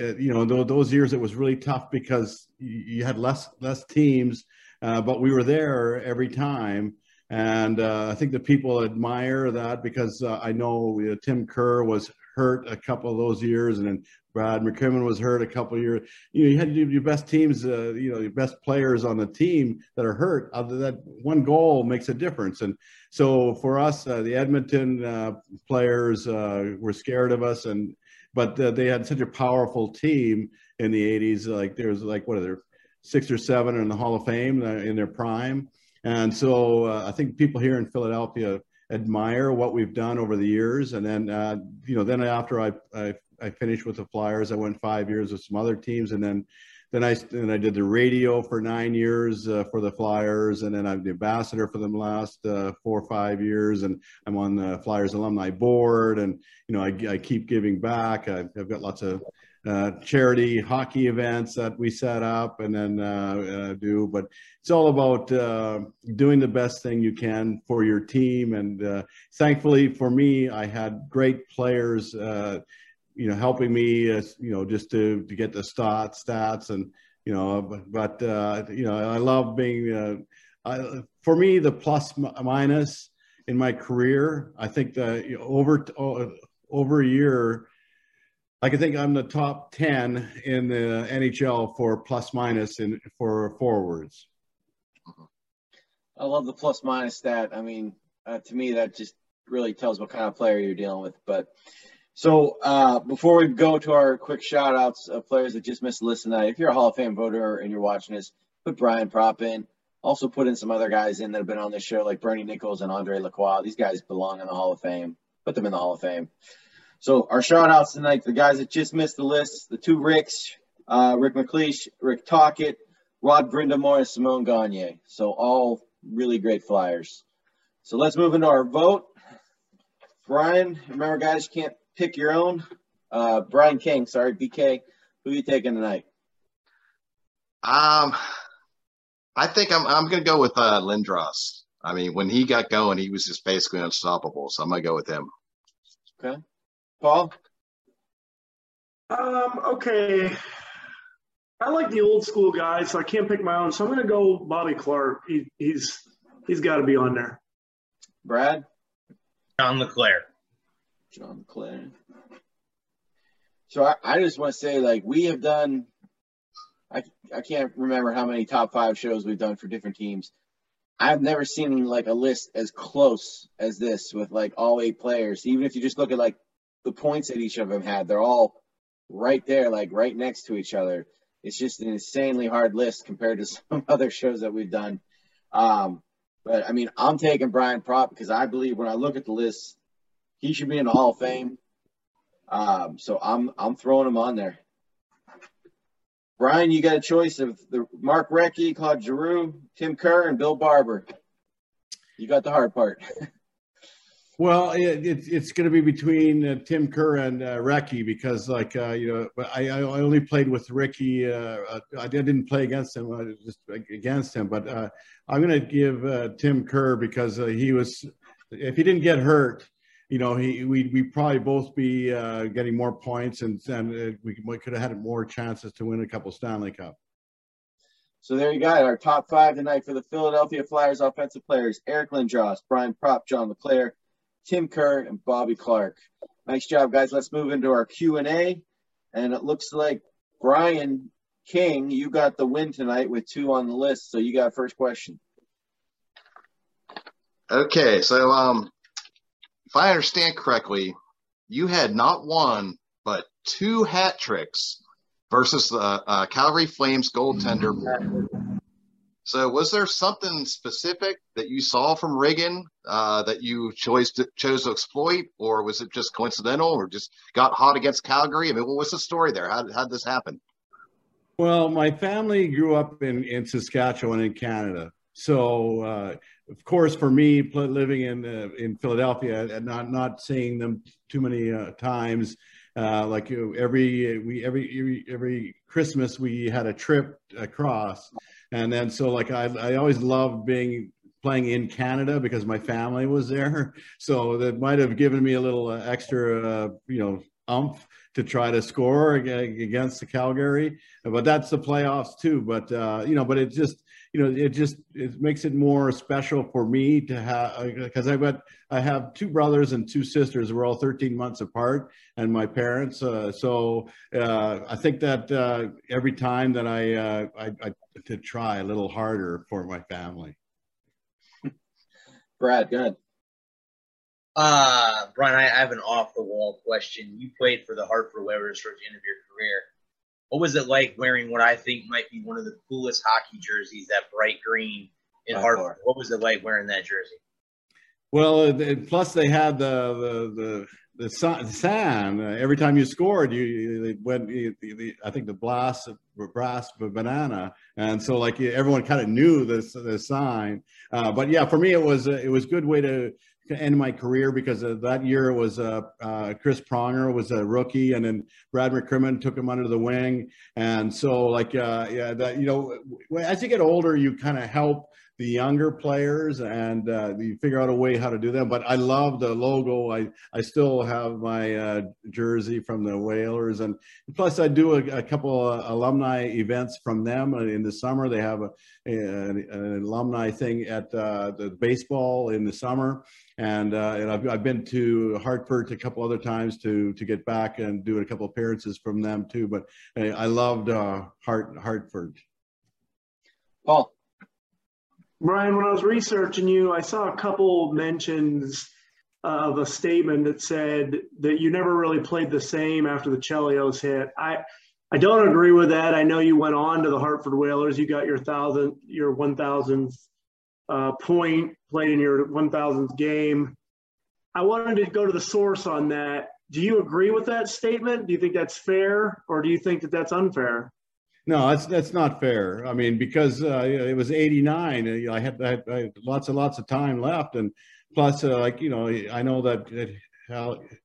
B: uh, you know, those years it was really tough because you had less less teams, uh, but we were there every time. And uh, I think the people admire that because uh, I know uh, Tim Kerr was hurt a couple of those years, and then Brad McCrimmon was hurt a couple of years. You know, you had your best teams, uh, you know, your best players on the team that are hurt. Other that one goal makes a difference. And so for us, the Edmonton players were scared of us, and but they had such a powerful team in the 80s. Like there was like, what are there, six or seven in the Hall of Fame uh, in their prime. And so uh, I think people here in Philadelphia admire what we've done over the years. And then, uh, you know, then after I, I, I finished with the Flyers, I went five years with some other teams. And then then I then I did the radio for nine years uh, for the Flyers, and then I'm the ambassador for them last uh, four or five years, and I'm on the Flyers alumni board, and you know I, I keep giving back. I've, I've got lots of uh, charity hockey events that we set up and then uh, uh, do. But it's all about uh, doing the best thing you can for your team. And thankfully for me, I had great players you know, helping me, uh, you know, just to, to get the stats, stats and, you know, but, uh, you know, I love being, uh, I, for me, the plus minus in my career, I think that you know, over, over a year, I can think I'm the top 10 in the NHL for plus minus in for forwards.
A: I love the plus minus stat. I mean, uh, to me, that just really tells what kind of player you're dealing with. But so uh, before we go to our quick shout outs of players that just missed the list tonight, if you're a Hall of Fame voter and you're watching this, put Brian Propp in. Also put in some other guys in that have been on this show, like Bernie Nicholls and Andre Lacroix. These guys belong in the Hall of Fame. Put them in the Hall of Fame. So our shout outs tonight, the guys that just missed the list, the two Ricks, uh, Rick MacLeish, Rick Tocchet, Rod Brind'Amour, and Simon Gagne. So all really great flyers. So let's move into our vote. Brian, remember guys, you can't pick your own. Uh, Brian King, sorry, BK, who are you taking tonight?
D: Um, I think I'm I'm gonna go with uh, Lindros. I mean, when he got going, he was just basically unstoppable. So I'm gonna go with him.
A: Okay, Paul.
C: Um, okay. I like the old school guys, so I can't pick my own. So I'm going to go Bobby Clarke. He, he's he's got to be on there.
A: Brad.
E: John LeClair.
A: John LeClair. So I, I just want to say, like, we have done. I I can't remember how many top five shows we've done for different teams. I've never seen like a list as close as this with like all eight players. Even if you just look at like the points that each of them had, they're all right there, like right next to each other. It's just an insanely hard list compared to [laughs] some other shows that we've done. Um, but I mean, I'm taking Brian Propp because I believe when I look at the list, he should be in the Hall of Fame. Um, so I'm I'm throwing him on there. Brian, you got a choice of the Mark Recchi, Claude Giroux, Tim Kerr, and Bill Barber. You got the hard part. [laughs]
B: Well, it, it, it's going to be between uh, Tim Kerr and uh, Recchi because, like, uh, you know, I, I only played with Ricky. Uh, uh, I didn't play against him, I just against him. But uh, I'm going to give uh, Tim Kerr because he was, if he didn't get hurt, you know, he we we probably both be getting more points and and we, we could have had more chances to win a couple Stanley Cup.
A: So there you got our top five tonight for the Philadelphia Flyers offensive players: Eric Lindros, Brian Propp, John LeClair. Tim Kerr, and Bobby Clarke. Nice job, guys. Let's move into our Q&A. And it looks like Brian King, you got the win tonight with two on the list. So you got first question.
D: Okay, so um, if I understand correctly, you had not one but two hat tricks versus the uh, Calgary Flames goaltender. So, was there something specific that you saw from Riggin uh, that you chose to, chose to exploit, or was it just coincidental, or just got hot against Calgary? I mean, what was the story there? How how did this happen?
B: Well, my family grew up in in Saskatchewan in Canada, so uh, of course, for me, living in uh, in Philadelphia and not not seeing them too many uh, times. Uh, like every we every, every Christmas we had a trip across, and then so like I, I always loved being playing in Canada because my family was there. [laughs] So that might have given me a little uh, extra, uh, you know, umph to try to score against the Calgary. But that's the playoffs too. But uh, you know, but it just you know, it just it makes it more special for me to have because I've got I have two brothers and two sisters. We're all 13 months apart, and my parents. Uh, so uh, I think that uh, every time that I, uh, I, I to try a little harder for my family.
A: Brad, good.
E: Uh, Brian, I have an off the wall question. You played for the Hartford Whalers towards the end of your career what was it like wearing what I think might be one of the coolest hockey jerseys, that bright green in Hartford? What was it like wearing that jersey?
B: Well, plus they had the the the the sign. Uh, every time you scored, you, you went. You, you, I think the blast Brass Bonanza, and so like everyone kind of knew this the sign. Uh, but yeah, for me, it was it was a good way to to end my career because uh, that year was uh, uh, Chris Pronger was a rookie, and then Brad McCrimmon took him under the wing, and so like uh, yeah, that you know, as you get older, you kind of help the younger players and uh, you figure out a way how to do that. But I love the logo. I, I still have my uh, jersey from the Whalers. And plus, I do a, a couple alumni events from them in the summer. They have a, a an alumni thing at uh, the baseball in the summer. And, uh, and I've, I've been to Hartford a couple other times to, to get back and do a couple appearances from them too. But I loved uh, Hart, Hartford.
A: Paul.
C: Brian, when I was researching you, I saw a couple mentions of a statement that said that you never really played the same after the Chelios hit. I I don't agree with that. I know you went on to the Hartford Whalers. You got your thousand, your one thousandth uh, point, played in your one thousandth game. I wanted to go to the source on that. Do you agree with that statement? Do you think that's fair, or do you think that that's unfair?
B: No, that's that's not fair. I mean, because uh, it was '89, I had, I had, I had lots and lots of time left, and plus, uh, like you know, I know that, that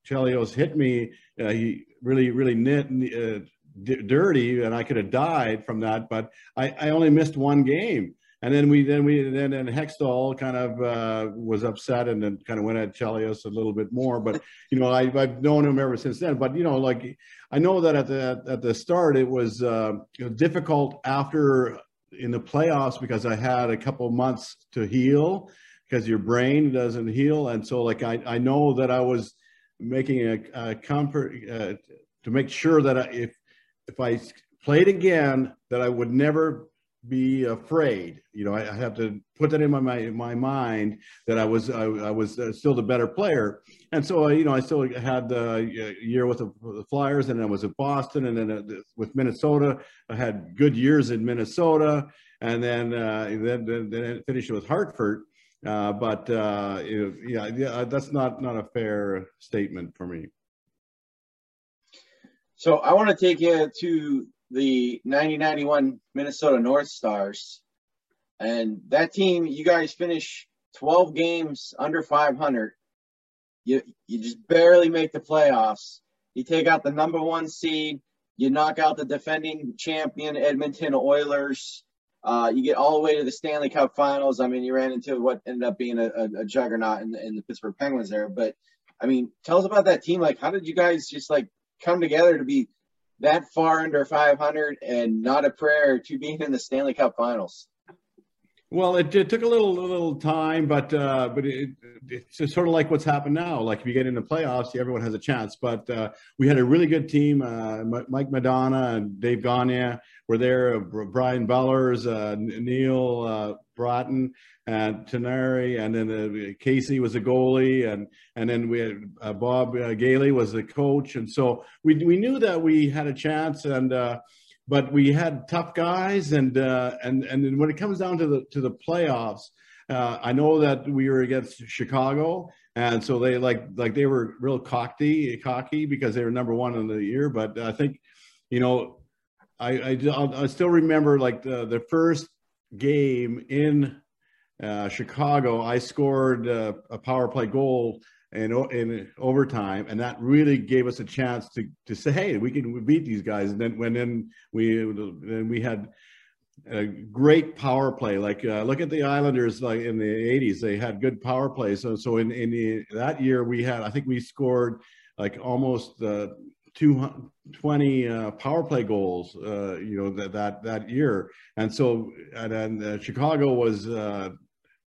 B: Chelios hit me. Uh, he really, really knit, uh, d- dirty, and I could have died from that. But I, I only missed one game, and then we then we then then Hextall kind of uh, was upset and then kind of went at Chelios a little bit more. But you know, I, I've known him ever since then. But you know, like I know that at the at the start it was uh, you know, difficult after in the playoffs because I had a couple months to heal because your brain doesn't heal, and so like I I know that I was making a, a comfort uh, to make sure that I, if if I played again, that I would never be afraid. You know, I, I have to put that in my my, my mind that I was I, I was uh, still the better player. And so, uh, you know, I still had the year with the, Flyers, and I was at Boston, and then uh, with Minnesota, I had good years in Minnesota, and then uh, then, then then finished with Hartford. Uh, but uh, yeah, yeah, that's not not a fair statement for me.
A: So I want to take you to the 1991 Minnesota North Stars. And that team, you guys finish 12 games under 500. You, you just barely make the playoffs. You take out the number one seed. You knock out the defending champion Edmonton Oilers. Uh, you get all the way to the Stanley Cup Finals. I mean, you ran into what ended up being a, a, a juggernaut in in the Pittsburgh Penguins there. But I mean, tell us about that team. Like, how did you guys just like come together to be that far under 500 and not a prayer to being in the Stanley Cup Finals?
B: Well, it, it took a little little time, but uh, but it, it's sort of like what's happened now. Like if you get into the playoffs, everyone has a chance. But uh, we had a really good team. Uh, Mike Modano and Dave Gagne were there. Brian Bellows, uh, Neil uh, Broten, and Tinordi, and then uh, Casey was a goalie, and and then we had Bob Gainey was the coach, and so we we knew that we had a chance and but we had tough guys, and uh, and and when it comes down to the to the playoffs, uh, I know that we were against Chicago, and so they like like they were real cocky cocky because they were number one in the year. But I think, you know, I I, I still remember like the the first game in uh, Chicago, I scored uh, a power play goal in, in overtime, and that really gave us a chance to to say, hey, we can beat these guys. And then when then we then we had a great power play. Like uh, look at the Islanders, like in the '80s, they had good power play. So so in in the, that year we had, I think we scored like almost. Uh, 220 uh, power play goals, uh, you know, that, that, that year. And so, and uh, Chicago was uh,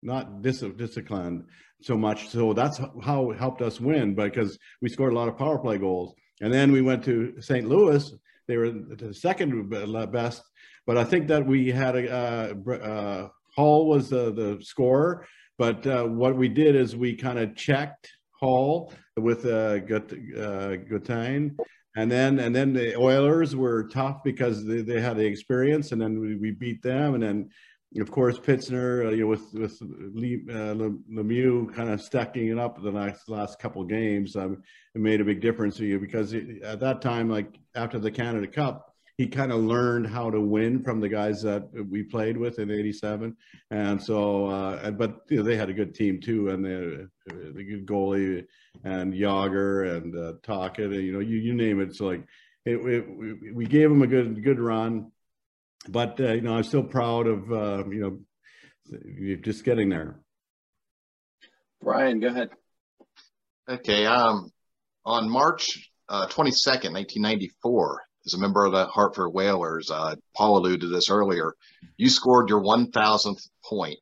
B: not dis- disciplined so much. So that's how it helped us win because we scored a lot of power play goals. And then we went to St. Louis. They were the second best, but I think that we had a uh, uh, Hull was the, the scorer. But what we did is we kind of checked Hull with uh, Gut, uh, Gaetan. And then and then the Oilers were tough because they, they had the experience, and then we, we beat them, and then of course, Pitzner, uh, you know, with with Lee, uh, Lemieux kind of stacking it up the last last couple games, um, it made a big difference to you because it, at that time, like after the Canada Cup, he kind of learned how to win from the guys that we played with in '87, and so, uh, but you know, they had a good team too, and the the good goalie and Jagr and uh, Tocchet, you know, you you name it. So like, it, it, we gave him a good good run but uh, you know, I'm still proud of uh, you know you're just getting there.
A: Brian, go ahead.
D: Okay. Um, on March uh, 22nd, 1994, as a member of the Hartford Whalers, uh, Paul alluded to this earlier. You scored your 1,000th point.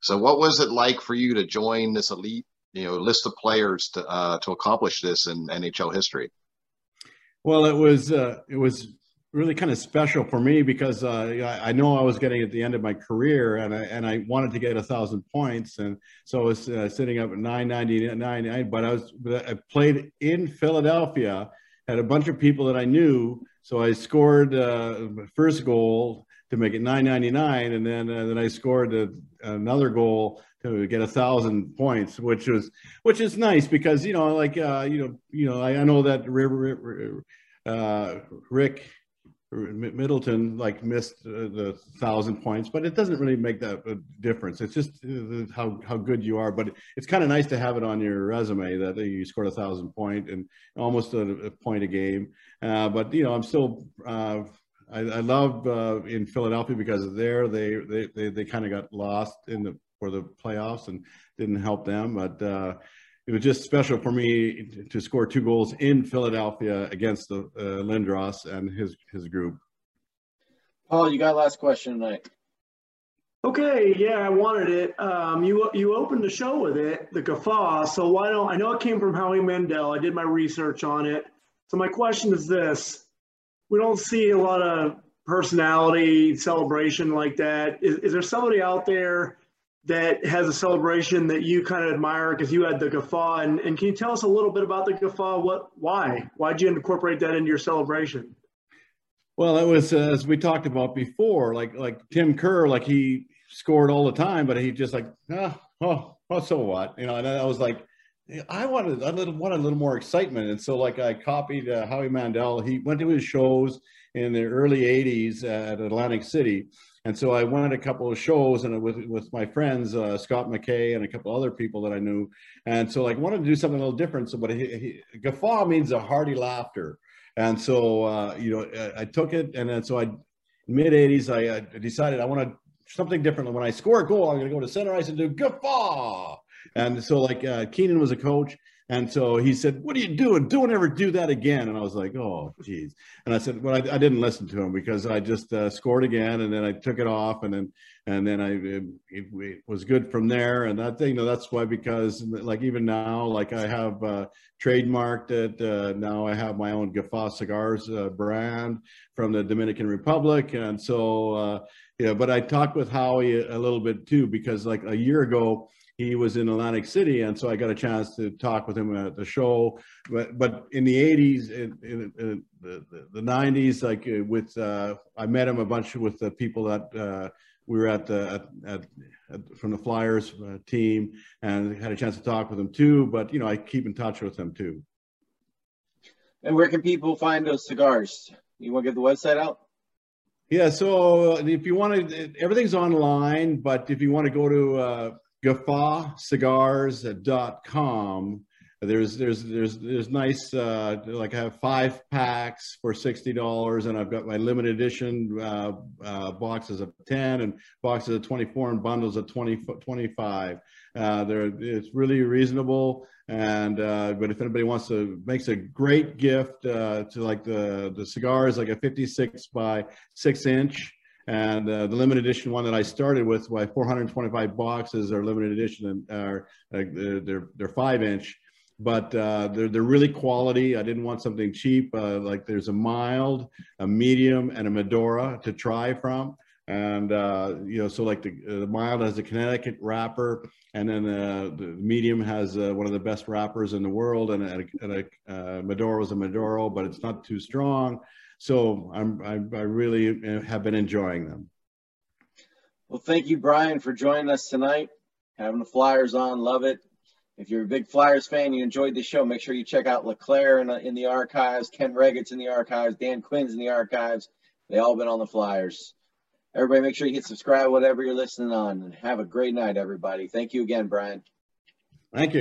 D: So, what was it like for you to join this elite, you know, list of players to uh, to accomplish this in NHL history?
B: Well, it was uh, it was really kind of special for me because uh, I know I was getting at the end of my career and I, and I wanted to get a thousand points. And so I was uh, sitting up at 999, but I was, I played in Philadelphia, had a bunch of people that I knew. So I scored uh, first goal to make it 999. And then, uh, then I scored a, another goal to get a thousand points, which was, which is nice because, you know, like, uh, you know, you know, I, I know that uh, Rick Middleton like missed uh, the thousand points, but it doesn't really make that a difference. It's just uh, how how good you are. But it's kind of nice to have it on your resume that you scored a thousand point and almost a, a point a game. Uh, but you know, I'm still. Uh, I, I, love uh, in Philadelphia because there they they they, they kind of got lost in the for the playoffs and didn't help them, but uh, it was just special for me to score two goals in Philadelphia against the uh, Lindros and his his group.
A: Paul, you got last question tonight.
C: Okay, yeah, I wanted it. Um, you you opened the show with it, the guffaw. So why don't I know it came from Howie Mandel? I did my research on it. So my question is this: We don't see a lot of personality celebration like that. Is, is there somebody out there that has a celebration that you kind of admire because you had the guffaw. And, and can you tell us a little bit about the guffaw? What why? Why'd you incorporate that into your celebration?
B: Well it was uh, as we talked about before like like tim kerr like he scored all the time but he just like ah, oh, oh so what? You know and i was like I wanted a little, wanted a little more excitement, and so like I copied uh, Howie Mandel. He went to his shows in the early '80s at Atlantic City, and so I went a couple of shows and with with my friends uh, Scott McKay and a couple other people that I knew, and so like wanted to do something a little different. So, but he, he, guffaw means a hearty laughter, and so uh, you know I, I, took it, and then so I mid '80s I, I decided I want to something different. When I score a goal, I'm going to go to center ice and do guffaw. And so like uh, Keenan was a coach, and so he said, "What are you doing? Don't ever do that again." And I was like, "Oh, geez." And I said, "Well, I, I didn't listen to him because I just uh, scored again, and then I took it off, and then and then I it, it, was good from there. And that thing, you know, that's why because like even now, like I have uh, trademarked it. Uh, now I have my own Guffaw cigars uh, brand from the Dominican Republic, and so uh, yeah. But I talked with Howie a little bit too because like a year ago he was in Atlantic City, and so I got a chance to talk with him at the show. But but in the '80s, in, in, in the, the, the, '90s, like uh, with uh, I met him a bunch with the people that uh, we were at the at, at, from the Flyers uh, team, and had a chance to talk with him too. But you know, I keep in touch with them too.
A: And where can people find those cigars? You want to get the website out?
B: Yeah, so if you want to, everything's online, but if you want to go to guffawcigars.com. There's there's there's there's nice uh, like I have five packs for sixty dollars, and I've got my limited edition uh, uh, boxes of ten and boxes of twenty four and bundles of 20, 25. Uh, they're it's really reasonable, and uh, but if anybody wants to makes a great gift uh, to like the the cigars like a fifty six by six inch and uh, the limited edition one that I started with, my 425 boxes are limited edition and are uh, they're they're five inch, but uh, they're they're really quality. I didn't want something cheap. Uh, like there's a mild, a medium, and a Medora to try from. And uh, you know, so like the, uh, the mild has a Connecticut wrapper, and then the medium has one of the best wrappers in the world, and a, and a Medora is a Maduro, but it's not too strong. So I'm, I, I really uh, have been enjoying them.
A: Well, thank you, Brian, for joining us tonight. Having the Flyers on, love it. If you're a big Flyers fan, you enjoyed the show, make sure you check out LeClair in, in the archives, Ken Wregget's in the archives, Dan Quinn's in the archives. They all been on the Flyers. Everybody, make sure you hit subscribe, whatever you're listening on. And have a great night, everybody. Thank you again, Brian.
B: Thank you.